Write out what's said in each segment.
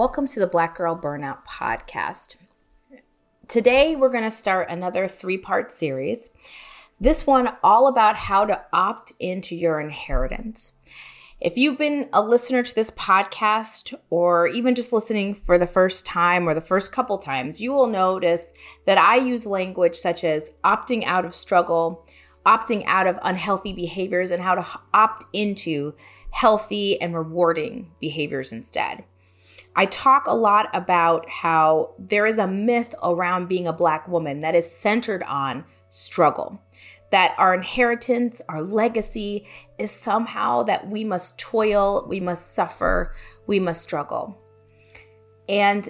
Welcome to the Black Girl Burnout Podcast. Today, we're going to start another three part series. This one, all about how to opt into your inheritance. If you've been a listener to this podcast, or even just listening for the first time or the first couple times, you will notice that I use language such as opting out of struggle, opting out of unhealthy behaviors, and how to opt into healthy and rewarding behaviors instead. I talk a lot about how there is a myth around being a Black woman that is centered on struggle, that our inheritance, our legacy is somehow that we must toil, we must suffer, we must struggle. And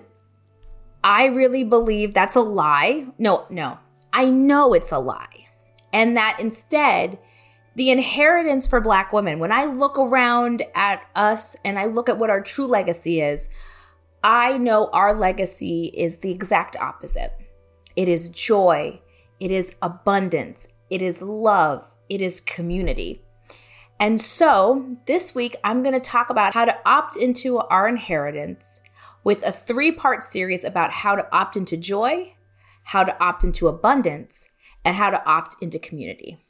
I really believe that's a lie. No, no, I know it's a lie. And that instead, the inheritance for Black women, when I look around at us and I look at what our true legacy is, I know our legacy is the exact opposite. It is joy, it is abundance, it is love, it is community. And so this week, I'm going to talk about how to opt into our inheritance with a three part series about how to opt into joy, how to opt into abundance, and how to opt into community.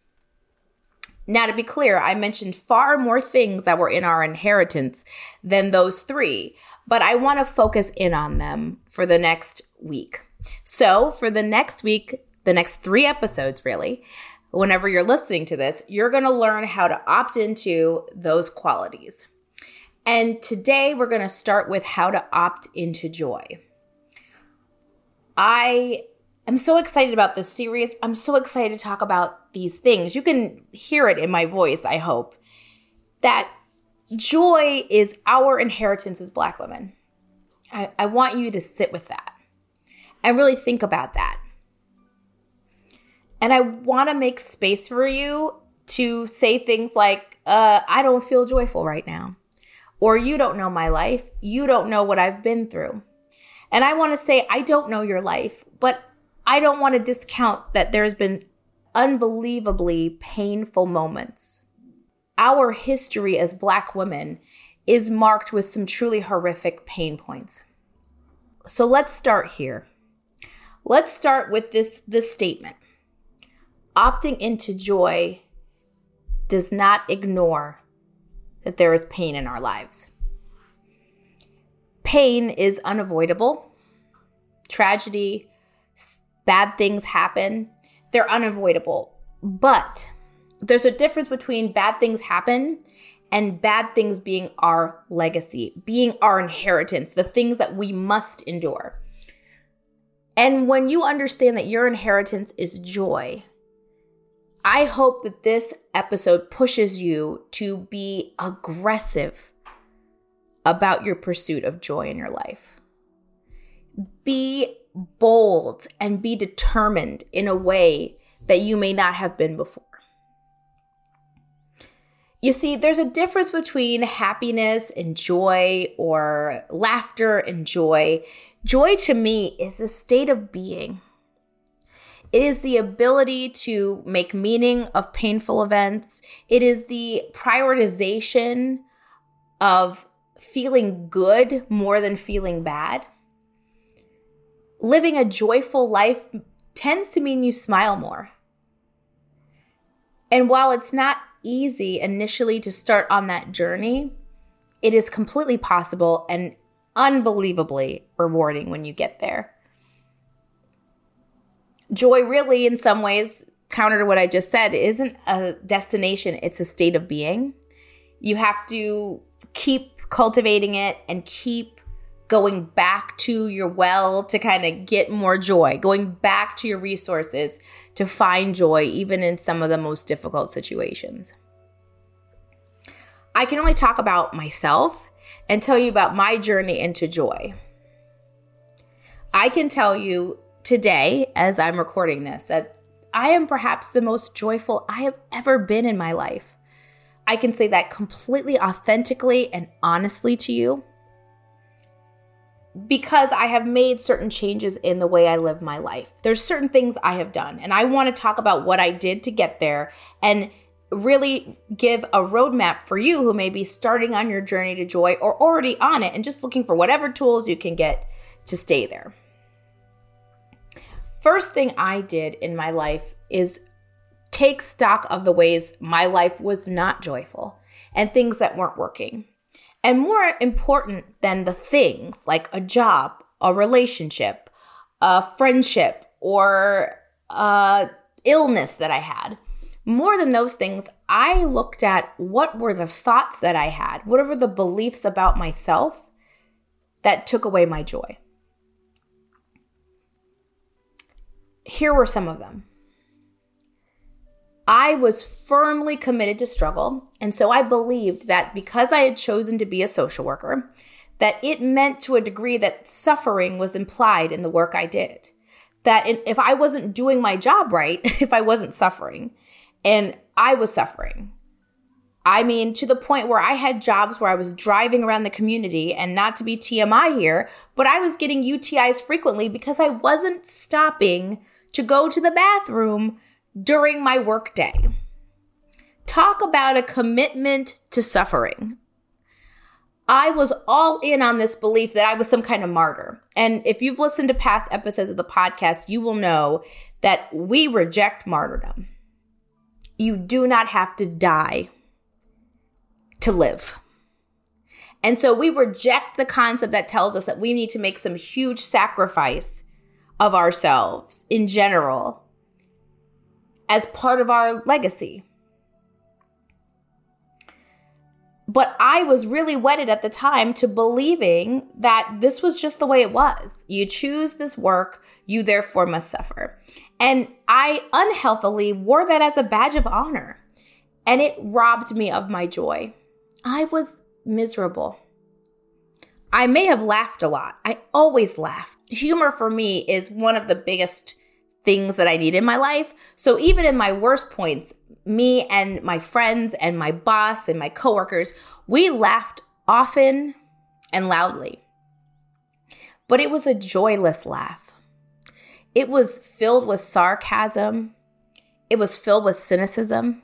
Now, to be clear, I mentioned far more things that were in our inheritance than those three, but I want to focus in on them for the next week. So, for the next week, the next three episodes, really, whenever you're listening to this, you're going to learn how to opt into those qualities. And today, we're going to start with how to opt into joy. I I'm so excited about this series. I'm so excited to talk about these things. You can hear it in my voice, I hope. That joy is our inheritance as Black women. I, I want you to sit with that and really think about that. And I want to make space for you to say things like, uh, I don't feel joyful right now. Or you don't know my life. You don't know what I've been through. And I want to say, I don't know your life, but I don't want to discount that there's been unbelievably painful moments. Our history as Black women is marked with some truly horrific pain points. So let's start here. Let's start with this, this statement. Opting into joy does not ignore that there is pain in our lives. Pain is unavoidable. Tragedy, bad things happen, they're unavoidable. But there's a difference between bad things happen and bad things being our legacy, being our inheritance, the things that we must endure. And when you understand that your inheritance is joy, I hope that this episode pushes you to be aggressive about your pursuit of joy in your life. Be bold and be determined in a way that you may not have been before. You see, there's a difference between happiness and joy or laughter and joy. Joy to me is a state of being. It is the ability to make meaning of painful events. It is the prioritization of feeling good more than feeling bad living a joyful life tends to mean you smile more. And while it's not easy initially to start on that journey, it is completely possible and unbelievably rewarding when you get there. Joy, really, in some ways, counter to what I just said, isn't a destination, it's a state of being. You have to keep cultivating it and keep going back to your well to kind of get more joy, going back to your resources to find joy, even in some of the most difficult situations. I can only talk about myself and tell you about my journey into joy. I can tell you today, as I'm recording this, that I am perhaps the most joyful I have ever been in my life. I can say that completely authentically and honestly to you because I have made certain changes in the way I live my life. There's certain things I have done, and I want to talk about what I did to get there and really give a roadmap for you who may be starting on your journey to joy or already on it and just looking for whatever tools you can get to stay there. First thing I did in my life is take stock of the ways my life was not joyful and things that weren't working. And more important than the things like a job, a relationship, a friendship, or a illness that I had more than those things, I looked at what were the thoughts that I had, what were the beliefs about myself that took away my joy. Here were some of them. I was firmly committed to struggle, and so I believed that because I had chosen to be a social worker, that it meant to a degree that suffering was implied in the work I did. That if I wasn't doing my job right, if I wasn't suffering, and I was suffering. I mean, to the point where I had jobs where I was driving around the community, and not to be TMI here, but I was getting UTIs frequently because I wasn't stopping to go to the bathroom during my workday. Talk about a commitment to suffering. I was all in on this belief that I was some kind of martyr. And if you've listened to past episodes of the podcast, you will know that we reject martyrdom you do not have to die to live. And so we reject the concept that tells us that we need to make some huge sacrifice of ourselves in general as part of our legacy. But I was really wedded at the time to believing that this was just the way it was. You choose this work, you therefore must suffer. And I unhealthily wore that as a badge of honor. And it robbed me of my joy. I was miserable. I may have laughed a lot. I always laugh. Humor for me is one of the biggest things that I need in my life. So even in my worst points, me and my friends and my boss and my coworkers, we laughed often and loudly. But it was a joyless laugh. It was filled with sarcasm. It was filled with cynicism.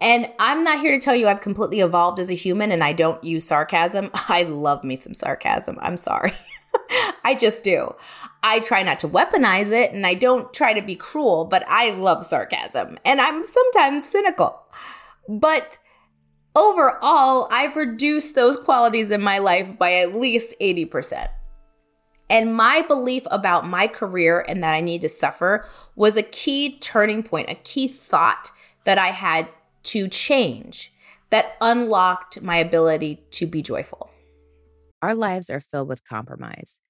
And I'm not here to tell you I've completely evolved as a human and I don't use sarcasm. I love me some sarcasm. I'm sorry. I just do. I try not to weaponize it and I don't try to be cruel, but I love sarcasm and I'm sometimes cynical. But overall, I've reduced those qualities in my life by at least 80%. And my belief about my career and that I need to suffer was a key turning point, a key thought that I had to change that unlocked my ability to be joyful. Our lives are filled with compromise.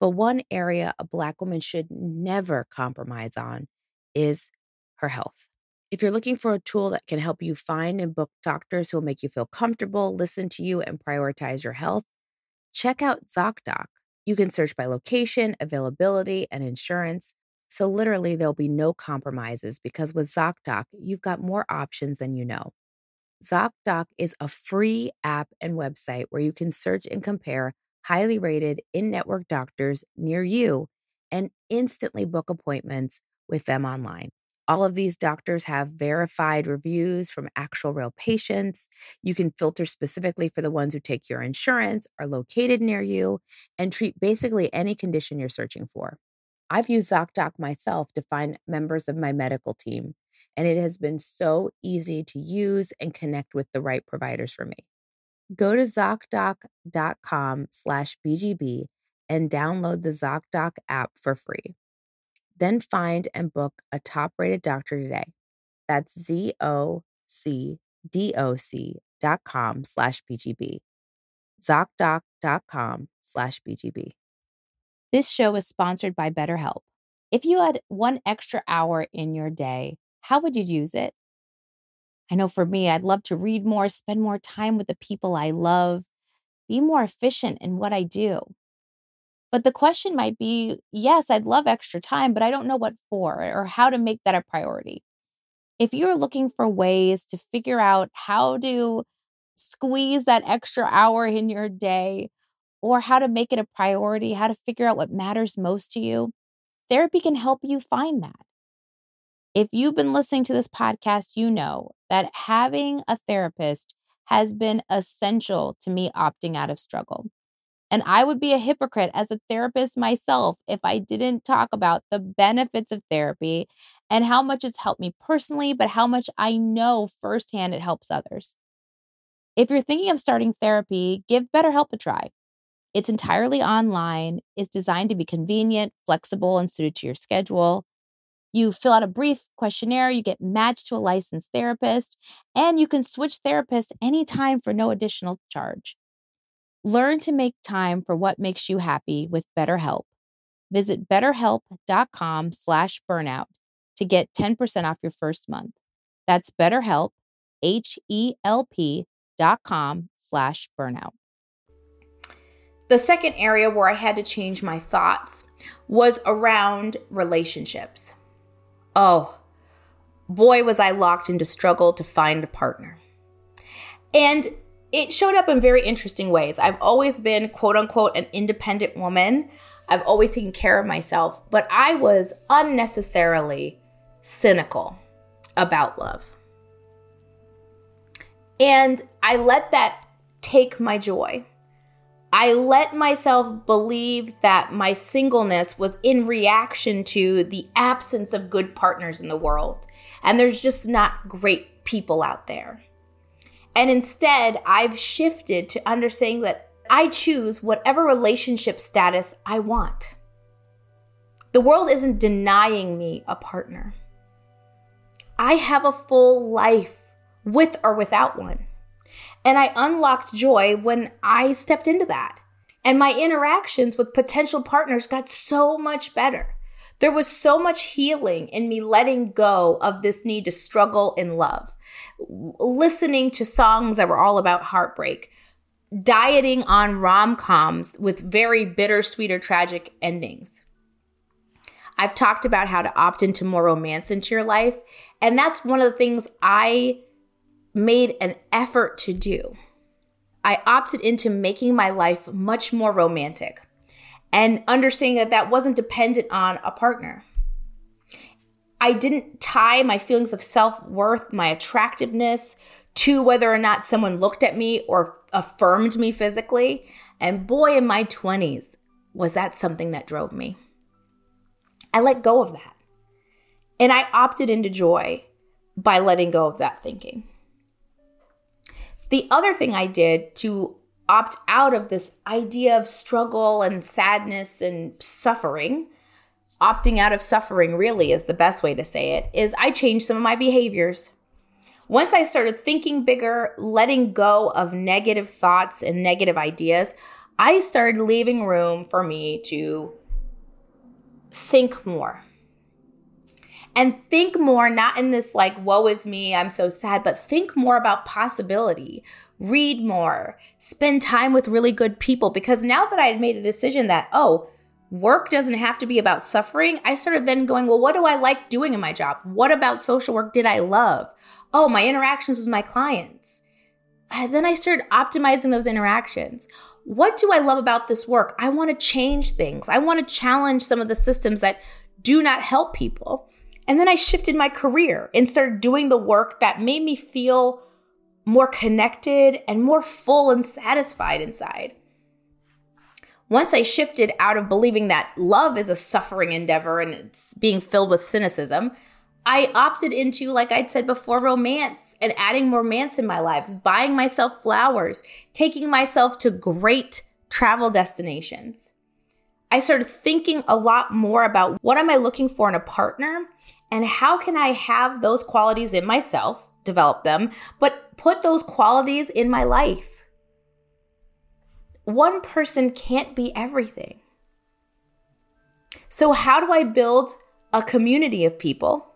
But one area a Black woman should never compromise on is her health. If you're looking for a tool that can help you find and book doctors who will make you feel comfortable, listen to you, and prioritize your health, check out ZocDoc. You can search by location, availability, and insurance. So, literally, there'll be no compromises because with ZocDoc, you've got more options than you know. ZocDoc is a free app and website where you can search and compare highly rated in network doctors near you and instantly book appointments with them online. All of these doctors have verified reviews from actual real patients. You can filter specifically for the ones who take your insurance, are located near you, and treat basically any condition you're searching for. I've used ZocDoc myself to find members of my medical team, and it has been so easy to use and connect with the right providers for me. Go to ZocDoc.com slash BGB and download the ZocDoc app for free. Then find and book a top rated doctor today. That's Z O C D O C dot com slash BGB. ZocDoc.com slash BGB. This show is sponsored by BetterHelp. If you had one extra hour in your day, how would you use it? I know for me, I'd love to read more, spend more time with the people I love, be more efficient in what I do. But the question might be yes, I'd love extra time, but I don't know what for or how to make that a priority. If you're looking for ways to figure out how to squeeze that extra hour in your day or how to make it a priority, how to figure out what matters most to you, therapy can help you find that. If you've been listening to this podcast, you know that having a therapist has been essential to me opting out of struggle. And I would be a hypocrite as a therapist myself if I didn't talk about the benefits of therapy and how much it's helped me personally, but how much I know firsthand it helps others. If you're thinking of starting therapy, give BetterHelp a try. It's entirely online, it's designed to be convenient, flexible, and suited to your schedule. You fill out a brief questionnaire, you get matched to a licensed therapist, and you can switch therapists anytime for no additional charge. Learn to make time for what makes you happy with BetterHelp. Visit betterhelp.com slash burnout to get 10% off your first month. That's betterhelp, H-E-L-P dot com slash burnout. The second area where I had to change my thoughts was around relationships. Oh, boy, was I locked into struggle to find a partner. And it showed up in very interesting ways. I've always been, quote unquote, an independent woman. I've always taken care of myself, but I was unnecessarily cynical about love. And I let that take my joy. I let myself believe that my singleness was in reaction to the absence of good partners in the world. And there's just not great people out there. And instead, I've shifted to understanding that I choose whatever relationship status I want. The world isn't denying me a partner. I have a full life with or without one. And I unlocked joy when I stepped into that. And my interactions with potential partners got so much better. There was so much healing in me letting go of this need to struggle in love listening to songs that were all about heartbreak, dieting on rom coms with very bittersweet or tragic endings. I've talked about how to opt into more romance into your life, and that's one of the things I made an effort to do. I opted into making my life much more romantic and understanding that that wasn't dependent on a partner. I didn't tie my feelings of self worth, my attractiveness to whether or not someone looked at me or affirmed me physically. And boy, in my 20s, was that something that drove me. I let go of that. And I opted into joy by letting go of that thinking. The other thing I did to opt out of this idea of struggle and sadness and suffering opting out of suffering really is the best way to say it is I changed some of my behaviors. Once I started thinking bigger, letting go of negative thoughts and negative ideas, I started leaving room for me to think more. And think more, not in this like, woe is me, I'm so sad, but think more about possibility. Read more, spend time with really good people. Because now that I had made the decision that, oh, work doesn't have to be about suffering, I started then going, well, what do I like doing in my job? What about social work did I love? Oh, my interactions with my clients. And then I started optimizing those interactions. What do I love about this work? I want to change things. I want to challenge some of the systems that do not help people. And then I shifted my career and started doing the work that made me feel more connected and more full and satisfied inside once I shifted out of believing that love is a suffering endeavor and it's being filled with cynicism, I opted into, like I'd said before, romance and adding romance in my lives, buying myself flowers, taking myself to great travel destinations. I started thinking a lot more about what am I looking for in a partner and how can I have those qualities in myself, develop them, but put those qualities in my life one person can't be everything. So, how do I build a community of people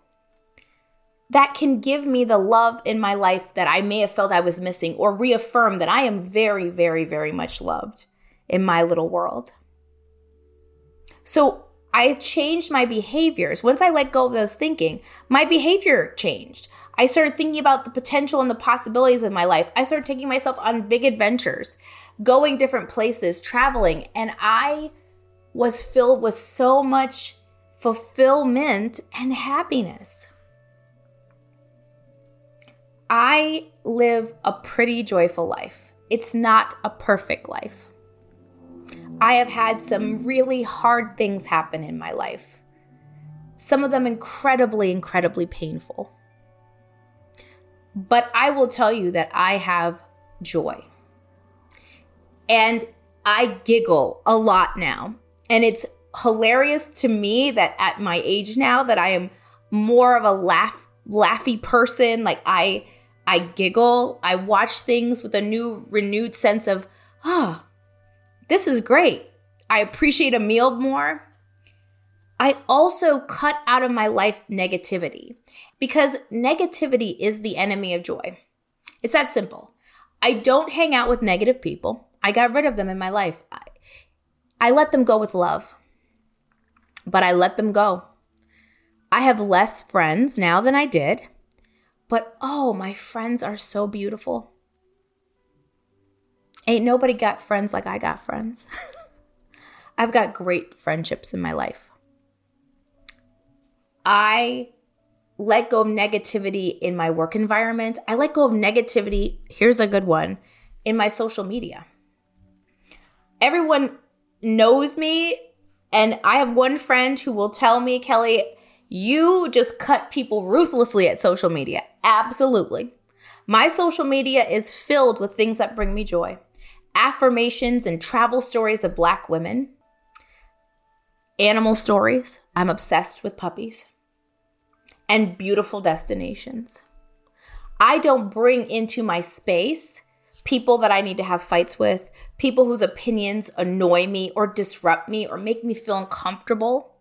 that can give me the love in my life that I may have felt I was missing or reaffirm that I am very, very, very much loved in my little world? So, I changed my behaviors. Once I let go of those thinking, my behavior changed. I started thinking about the potential and the possibilities of my life. I started taking myself on big adventures going different places, traveling. And I was filled with so much fulfillment and happiness. I live a pretty joyful life. It's not a perfect life. I have had some really hard things happen in my life, some of them incredibly, incredibly painful. But I will tell you that I have joy. And I giggle a lot now. And it's hilarious to me that at my age now that I am more of a laugh laughy person. Like I I giggle. I watch things with a new renewed sense of, oh, this is great. I appreciate a meal more. I also cut out of my life negativity because negativity is the enemy of joy. It's that simple. I don't hang out with negative people. I got rid of them in my life. I, I let them go with love, but I let them go. I have less friends now than I did, but oh, my friends are so beautiful. Ain't nobody got friends like I got friends. I've got great friendships in my life. I let go of negativity in my work environment. I let go of negativity. Here's a good one in my social media. Everyone knows me, and I have one friend who will tell me, Kelley, you just cut people ruthlessly at social media. Absolutely. My social media is filled with things that bring me joy affirmations and travel stories of Black women, animal stories. I'm obsessed with puppies, and beautiful destinations. I don't bring into my space people that I need to have fights with, people whose opinions annoy me or disrupt me or make me feel uncomfortable.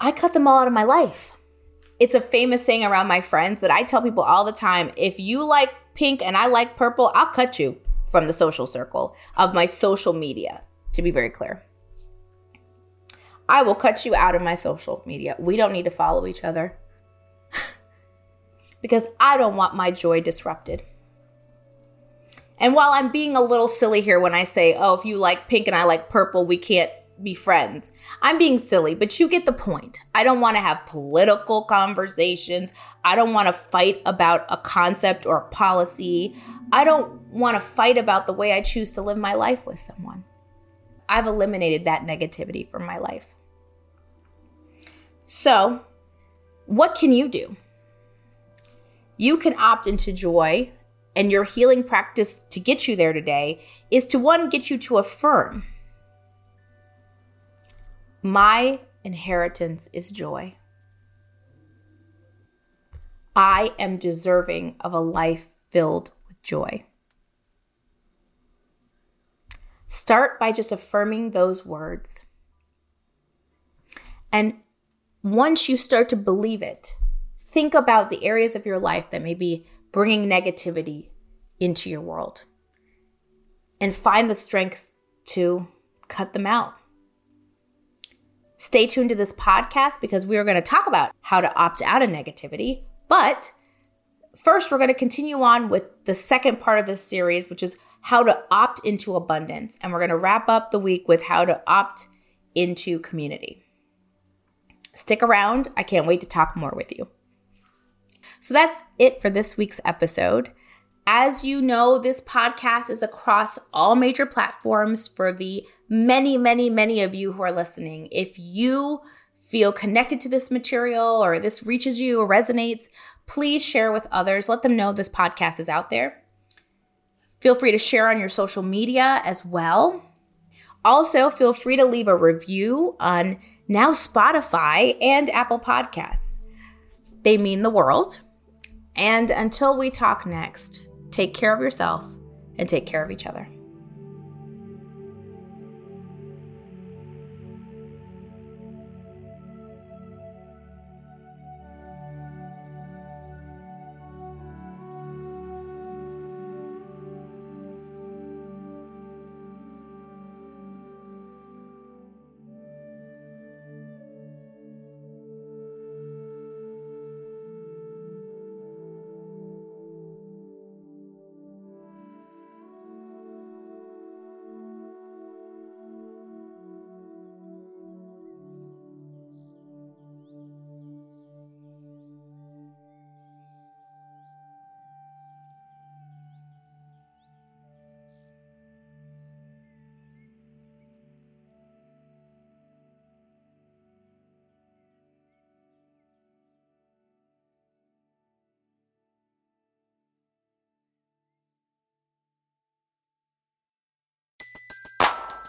I cut them all out of my life. It's a famous saying around my friends that I tell people all the time if you like pink and I like purple, I'll cut you from the social circle of my social media, to be very clear. I will cut you out of my social media. We don't need to follow each other because I don't want my joy disrupted. And while I'm being a little silly here when I say, oh, if you like pink and I like purple, we can't be friends. I'm being silly, but you get the point. I don't want to have political conversations. I don't want to fight about a concept or a policy. I don't want to fight about the way I choose to live my life with someone. I've eliminated that negativity from my life. So, what can you do? You can opt into joy, and your healing practice to get you there today is to one, get you to affirm my inheritance is joy. I am deserving of a life filled with joy. Start by just affirming those words. And once you start to believe it, think about the areas of your life that may be bringing negativity into your world and find the strength to cut them out. Stay tuned to this podcast because we are going to talk about how to opt out of negativity. But first, we're going to continue on with the second part of this series, which is how to opt into abundance. And we're going to wrap up the week with how to opt into community. Stick around. I can't wait to talk more with you. So that's it for this week's episode. As you know, this podcast is across all major platforms for the many, many, many of you who are listening. If you feel connected to this material or this reaches you or resonates, please share with others. Let them know this podcast is out there. Feel free to share on your social media as well. Also, feel free to leave a review on now Spotify and Apple Podcasts. They mean the world. And until we talk next, Take care of yourself and take care of each other.